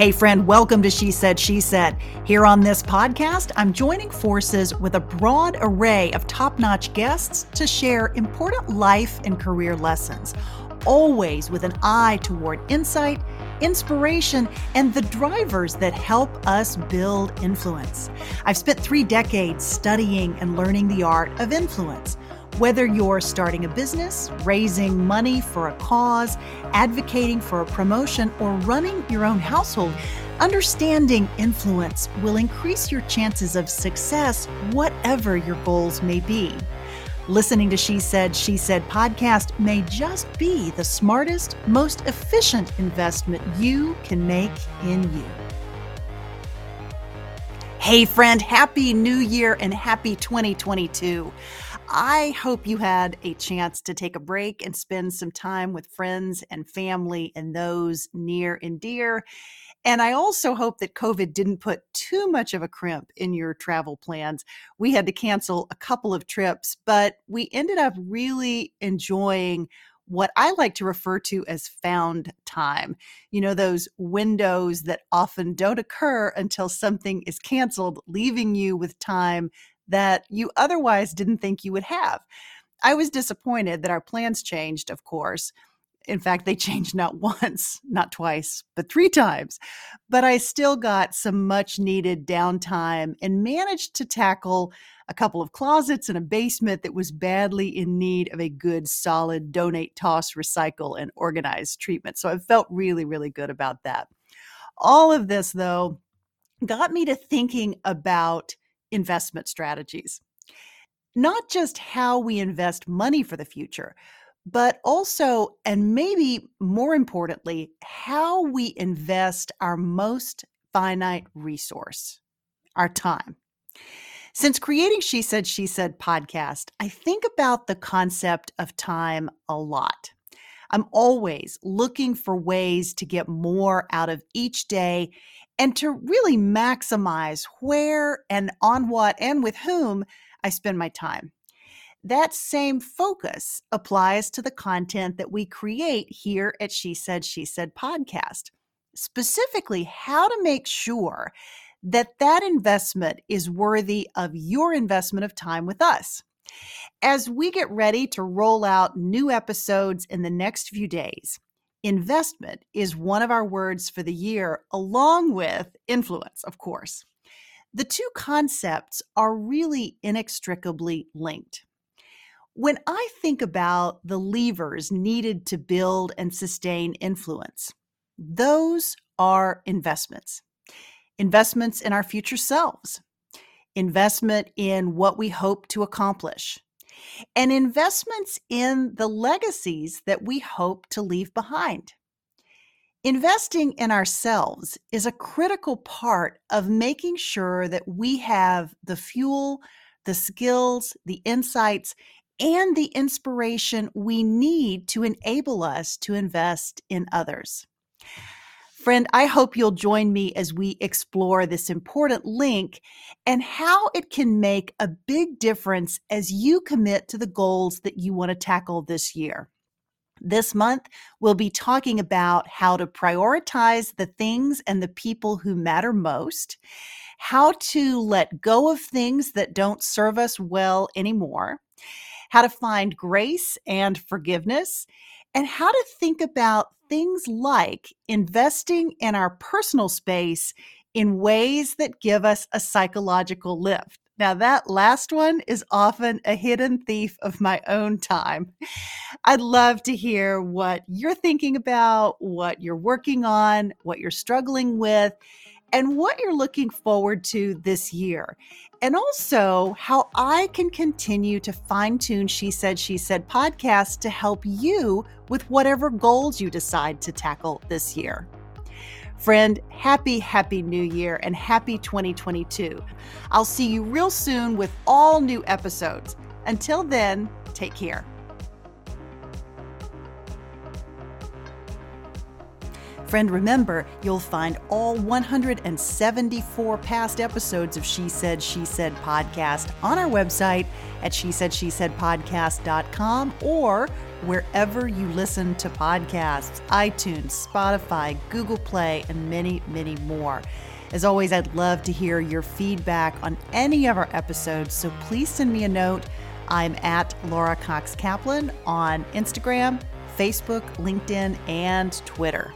Hey, friend, welcome to She Said, She Said. Here on this podcast, I'm joining forces with a broad array of top notch guests to share important life and career lessons, always with an eye toward insight, inspiration, and the drivers that help us build influence. I've spent three decades studying and learning the art of influence. Whether you're starting a business, raising money for a cause, advocating for a promotion, or running your own household, understanding influence will increase your chances of success, whatever your goals may be. Listening to She Said, She Said podcast may just be the smartest, most efficient investment you can make in you. Hey, friend, Happy New Year and Happy 2022. I hope you had a chance to take a break and spend some time with friends and family and those near and dear. And I also hope that COVID didn't put too much of a crimp in your travel plans. We had to cancel a couple of trips, but we ended up really enjoying what I like to refer to as found time. You know, those windows that often don't occur until something is canceled, leaving you with time that you otherwise didn't think you would have. I was disappointed that our plans changed, of course. In fact, they changed not once, not twice, but three times. But I still got some much needed downtime and managed to tackle a couple of closets and a basement that was badly in need of a good, solid donate, toss, recycle, and organize treatment. So I felt really, really good about that. All of this, though, got me to thinking about investment strategies. Not just how we invest money for the future, but also, and maybe more importantly, how we invest our most finite resource, our time. Since creating She Said, She Said podcast, I think about the concept of time a lot. I'm always looking for ways to get more out of each day and to really maximize where and on what and with whom I spend my time. That same focus applies to the content that we create here at She Said, She Said podcast. Specifically, how to make sure that that investment is worthy of your investment of time with us. As we get ready to roll out new episodes in the next few days, Investment is one of our words for the year, along with influence, of course. The two concepts are really inextricably linked. When I think about the levers needed to build and sustain influence, those are investments. Investments in our future selves, investment in what we hope to accomplish, and investments in the legacies that we hope to leave behind. Investing in ourselves is a critical part of making sure that we have the fuel, the skills, the insights, and the inspiration we need to enable us to invest in others. Friend, I hope you'll join me as we explore this important link and how it can make a big difference as you commit to the goals that you want to tackle this year. This month, we'll be talking about how to prioritize the things and the people who matter most, how to let go of things that don't serve us well anymore, how to find grace and forgiveness, and how to think about things like investing in our personal space in ways that give us a psychological lift. Now, that last one is often a hidden thief of my own time. I'd love to hear what you're thinking about, what you're working on, what you're struggling with, and what you're looking forward to this year and also how I can continue to fine tune She Said, She Said podcast to help you with whatever goals you decide to tackle this year. Friend, happy, happy new year and happy 2022. I'll see you real soon with all new episodes. Until then, take care. Friend, remember, you'll find all 174 past episodes of She Said, She Said podcast on our website at she said, she said podcast.com or wherever you listen to podcasts iTunes, Spotify, Google Play, and many, many more. As always, I'd love to hear your feedback on any of our episodes, so please send me a note. I'm at Laura Cox Kaplan on Instagram, Facebook, LinkedIn, and Twitter.